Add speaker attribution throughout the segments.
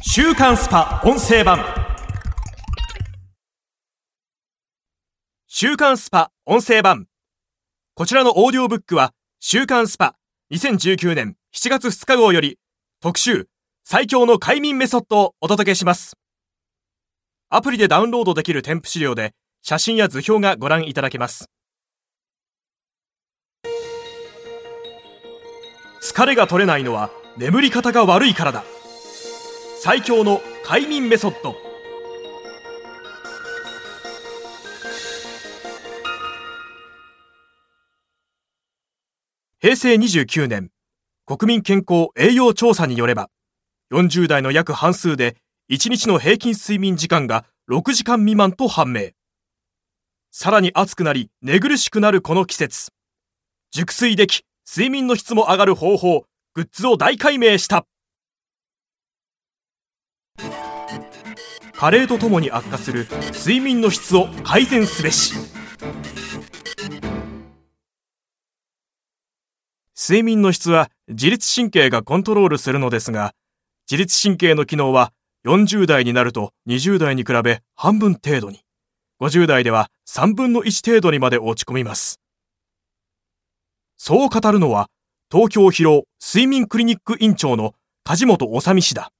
Speaker 1: 週刊 SPA 音声版。週刊 SPA 音声版。こちらのオーディオブックは週刊 SPA 2019年7月2日号より特集最強の快眠メソッドをお届けします。アプリでダウンロードできる添付資料で写真や図表がご覧いただけます。疲れが取れないのは眠り方が悪いからだ。最強の快眠メソッド。平成29年国民健康栄養調査によれば40代の約半数で1日の平均睡眠時間が6時間未満と判明。さらに暑くなり寝苦しくなるこの季節。熟睡でき睡眠の質も上がる方法グッズを大解明した。加齢とともに悪化する睡眠の質を改善すべし。睡眠の質は自律神経がコントロールするのですが自律神経の機能は40代になると20代に比べ半分程度に。50代では3分の1程度にまで落ち込みます。そう語るのは東京疲労睡眠クリニック院長の梶本治氏だ。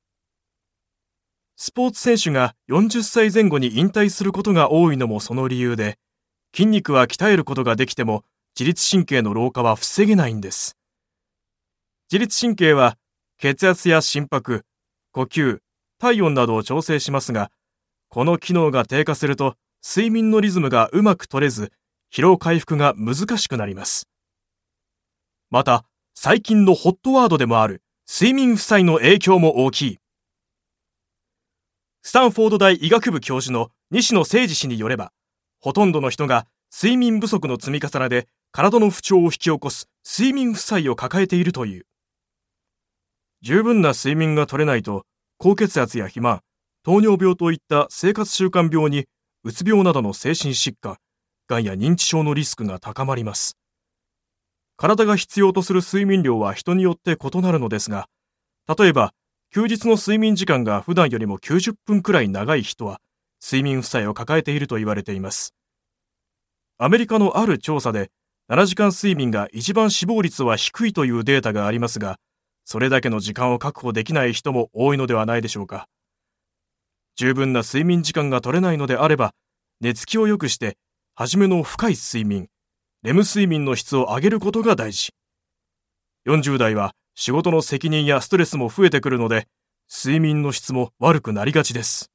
Speaker 1: スポーツ選手が40歳前後に引退することが多いのもその理由で筋肉は鍛えることができても自律神経の老化は防げないんです。自律神経は血圧や心拍呼吸体温などを調整しますがこの機能が低下すると睡眠のリズムがうまく取れず疲労回復が難しくなります。また最近のホットワードでもある睡眠負債の影響も大きい。スタンフォード大医学部教授の西野誠二氏によればほとんどの人が睡眠不足の積み重ねで体の不調を引き起こす睡眠負債を抱えているという。十分な睡眠が取れないと高血圧や肥満糖尿病といった生活習慣病にうつ病などの精神疾患がんや認知症のリスクが高まります。体が必要とする睡眠量は人によって異なるのですが例えば休日の睡眠時間が普段よりも90分くらい長い人は睡眠負債を抱えていると言われています。アメリカのある調査で7時間睡眠が一番死亡率は低いというデータがありますがそれだけの時間を確保できない人も多いのではないでしょうか。十分な睡眠時間が取れないのであれば寝つきを良くして初めの深い睡眠レム睡眠の質を上げることが大事。40代は仕事の責任やストレスも増えてくるので睡眠の質も悪くなりがちです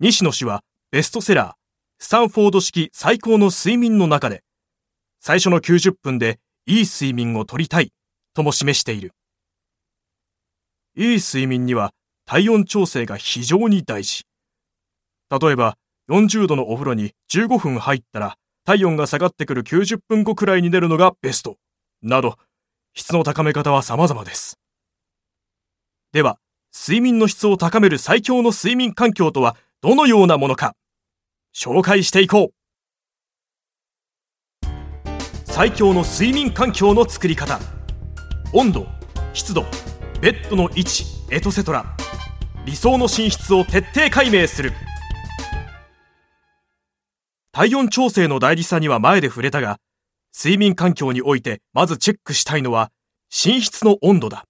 Speaker 1: 西野氏はベストセラースタンフォード式最高の睡眠の中で最初の90分でいい睡眠をとりたいとも示している。いい睡眠には体温調整が非常に大事。例えば、40度のお風呂に15分入ったら体温が下がってくる90分後くらいに出るのがベスト。など、質の高め方は様々です。では、睡眠の質を高める最強の睡眠環境とはどのようなものか、紹介していこう。最強の睡眠環境の作り方。温度湿度ベッドの位置エトセトラ理想の寝室を徹底解明する体温調整の大事さには前で触れたが睡眠環境においてまずチェックしたいのは寝室の温度だ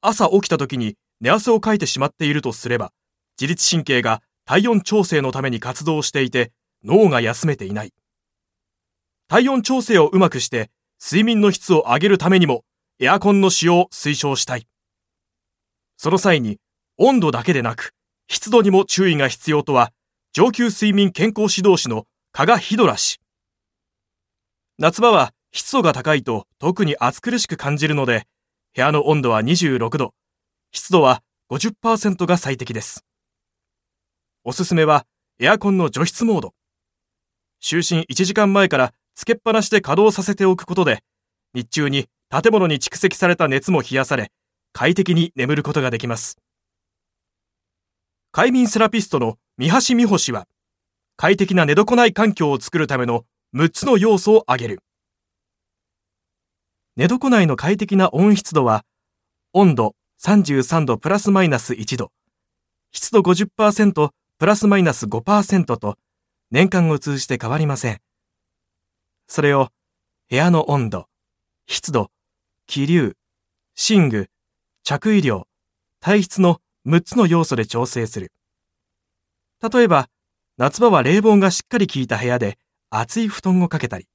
Speaker 1: 朝起きた時に寝汗をかいてしまっているとすれば自律神経が体温調整のために活動していて脳が休めていない体温調整をうまくして睡眠の質を上げるためにもエアコンの使用を推奨したい。その際に温度だけでなく湿度にも注意が必要とは上級睡眠健康指導士の加賀ヒドラ氏。夏場は湿度が高いと特に暑苦しく感じるので部屋の温度は26度、湿度は50%が最適です。おすすめはエアコンの除湿モード。就寝1時間前からつけっぱなしで稼働させておくことで、日中に建物に蓄積された熱も冷やされ、快適に眠ることができます。快眠セラピストの三橋美穂氏は、快適な寝床内環境を作るための6つの要素を挙げる。寝床内の快適な温湿度は、温度、33度プラスマイナス1度、湿度50%プラスマイナス5%と年間を通じて変わりません。それを部屋の温度、湿度、気流、寝具、着衣量、体質の6つの要素で調整する。例えば、夏場は冷房がしっかり効いた部屋で厚い布団をかけたり、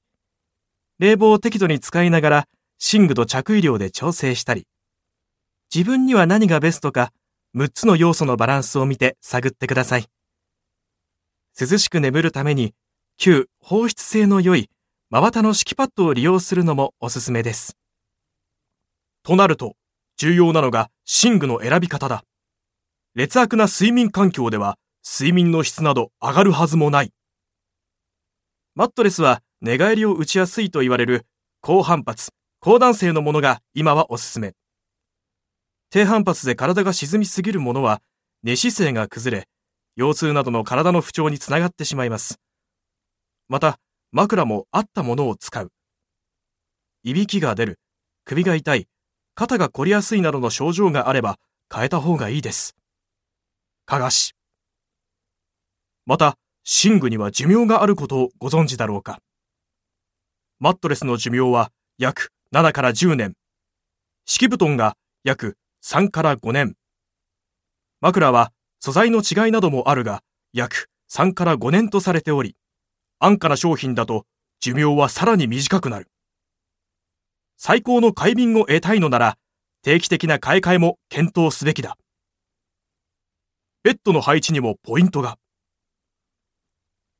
Speaker 1: 冷房を適度に使いながら寝具と着衣量で調整したり、自分には何がベストか6つの要素のバランスを見て探ってください。涼しく眠るために旧放出性の良い真綿の敷きパッドを利用するのもおすすめです。となると、重要なのが寝具の選び方だ。劣悪な睡眠環境では睡眠の質など上がるはずもない。マットレスは寝返りを打ちやすいと言われる高反発、高弾性のものが今はおすすめ。低反発で体が沈みすぎるものは寝姿勢が崩れ、腰痛などの体の不調につながってしまいます。また、枕も合ったものを使う。いびきが出る、首が痛い、肩が凝りやすいなどの症状があれば変えた方がいいです。かがし。また、寝具には寿命があることをご存知だろうか。マットレスの寿命は約7から10年。敷布団が約3から5年。枕は素材の違いなどもあるが、約3から5年とされており、安価な商品だと寿命はさらに短くなる。最高の快眠を得たいのなら、定期的な買い替えも検討すべきだ。ベッドの配置にもポイントが。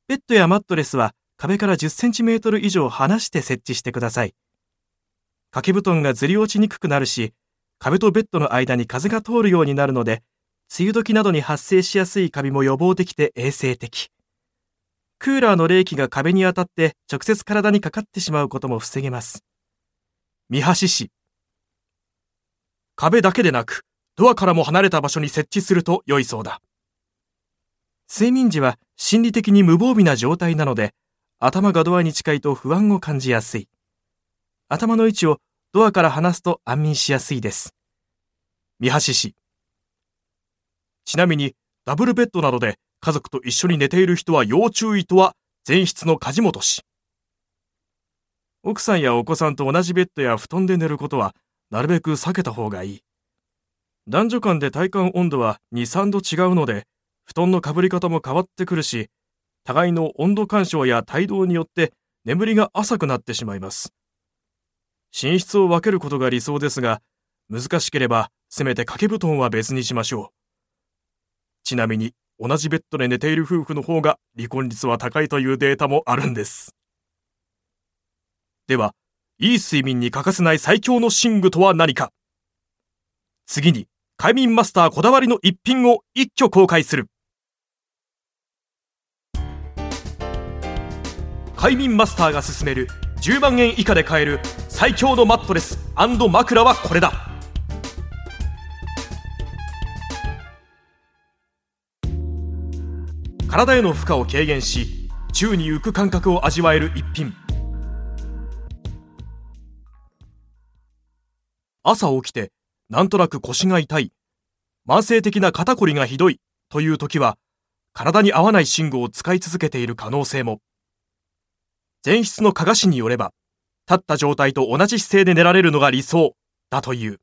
Speaker 1: ベッドやマットレスは壁から10センチメートル以上離して設置してください。掛け布団がずり落ちにくくなるし、壁とベッドの間に風が通るようになるので、梅雨時などに発生しやすいカビも予防できて衛生的。クーラーの冷気が壁に当たって直接体にかかってしまうことも防げます。三橋市。壁だけでなく、ドアからも離れた場所に設置すると良いそうだ。睡眠時は心理的に無防備な状態なので、頭がドアに近いと不安を感じやすい。頭の位置をドアから離すと安眠しやすいです。三橋市。ちなみに、ダブルベッドなどで家族と一緒に寝ている人は要注意とは前室の梶本氏。奥さんやお子さんと同じベッドや布団で寝ることはなるべく避けた方がいい。男女間で体感温度は2、3度違うので、布団のかぶり方も変わってくるし、互いの温度干渉や帯同によって眠りが浅くなってしまいます。寝室を分けることが理想ですが、難しければせめて掛け布団は別にしましょう。ちなみに同じベッドで寝ている夫婦の方が離婚率は高いというデータもあるんです。では、いい睡眠に欠かせない最強の寝具とは何か次に、快眠マスターこだわりの一品を一挙公開する。快眠マスターが勧める10万円以下で買える最強のマットレス枕はこれだ。体への負荷を軽減し宙に浮く感覚を味わえる一品朝起きてなんとなく腰が痛い慢性的な肩こりがひどいという時は体に合わない寝具を使い続けている可能性も前室の加賀氏によれば立った状態と同じ姿勢で寝られるのが理想だという。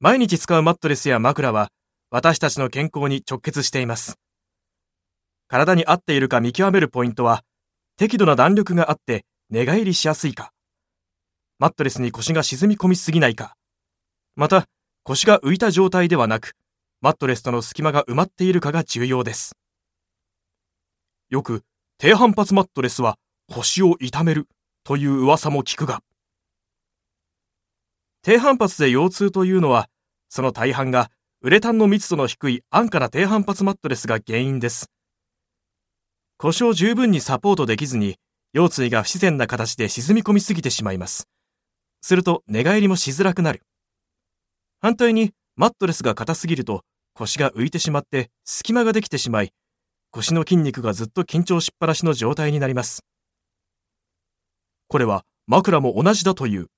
Speaker 1: 毎日使うマットレスや枕は私たちの健康に直結しています。体に合っているか見極めるポイントは、適度な弾力があって寝返りしやすいか、マットレスに腰が沈み込みすぎないか、また腰が浮いた状態ではなく、マットレスとの隙間が埋まっているかが重要です。よく低反発マットレスは腰を痛めるという噂も聞くが、低反発で腰痛というのは、その大半がウレタンの密度の低い安価な低反発マットレスが原因です。腰を十分にサポートできずに、腰椎が不自然な形で沈み込みすぎてしまいます。すると寝返りもしづらくなる。反対に、マットレスが硬すぎると腰が浮いてしまって隙間ができてしまい、腰の筋肉がずっと緊張しっぱなしの状態になります。これは枕も同じだという。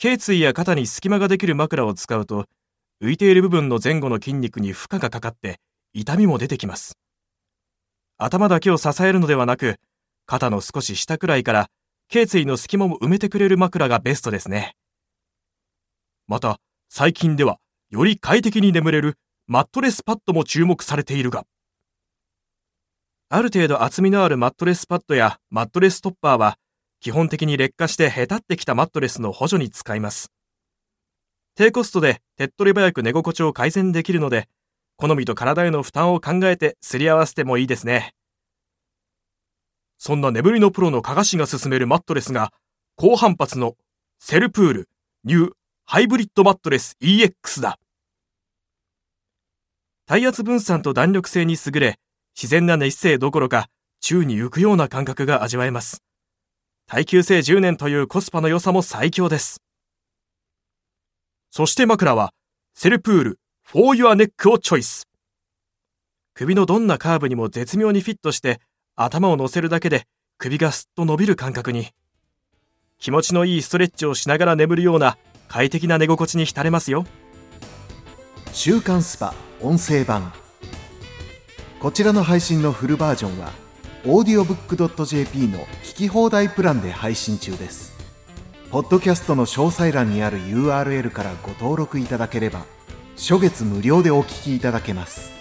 Speaker 1: 頸椎や肩に隙間ができる枕を使うと浮いている部分の前後の筋肉に負荷がかかって痛みも出てきます頭だけを支えるのではなく肩の少し下くらいから頸椎の隙間も埋めてくれる枕がベストですねまた最近ではより快適に眠れるマットレスパッドも注目されているがある程度厚みのあるマットレスパッドやマットレストッパーは基本的に劣化してへたってきたマットレスの補助に使います。低コストで手っ取り早く寝心地を改善できるので好みと体への負担を考えてすり合わせてもいいですね。そんな眠りのプロの加賀氏が勧めるマットレスが高反発のセルプールニューハイブリッドマットレス EX だ。体圧分散と弾力性に優れ自然な寝姿勢どころか宙に浮くような感覚が味わえます。耐久性10年というコスパの良さも最強です。そして枕はセルプールフォーユアネックをチョイス首のどんなカーブにも絶妙にフィットして頭を乗せるだけで首がすっと伸びる感覚に。気持ちのいいストレッチをしながら眠るような快適な寝心地に浸れますよ。
Speaker 2: 週刊スパ。音声版。こちらの配信のフルバージョンは audiobook.jp の聞き放題プランで配信中です。ポッドキャストの詳細欄にある URL からご登録いただければ初月無料でお聞きいただけます。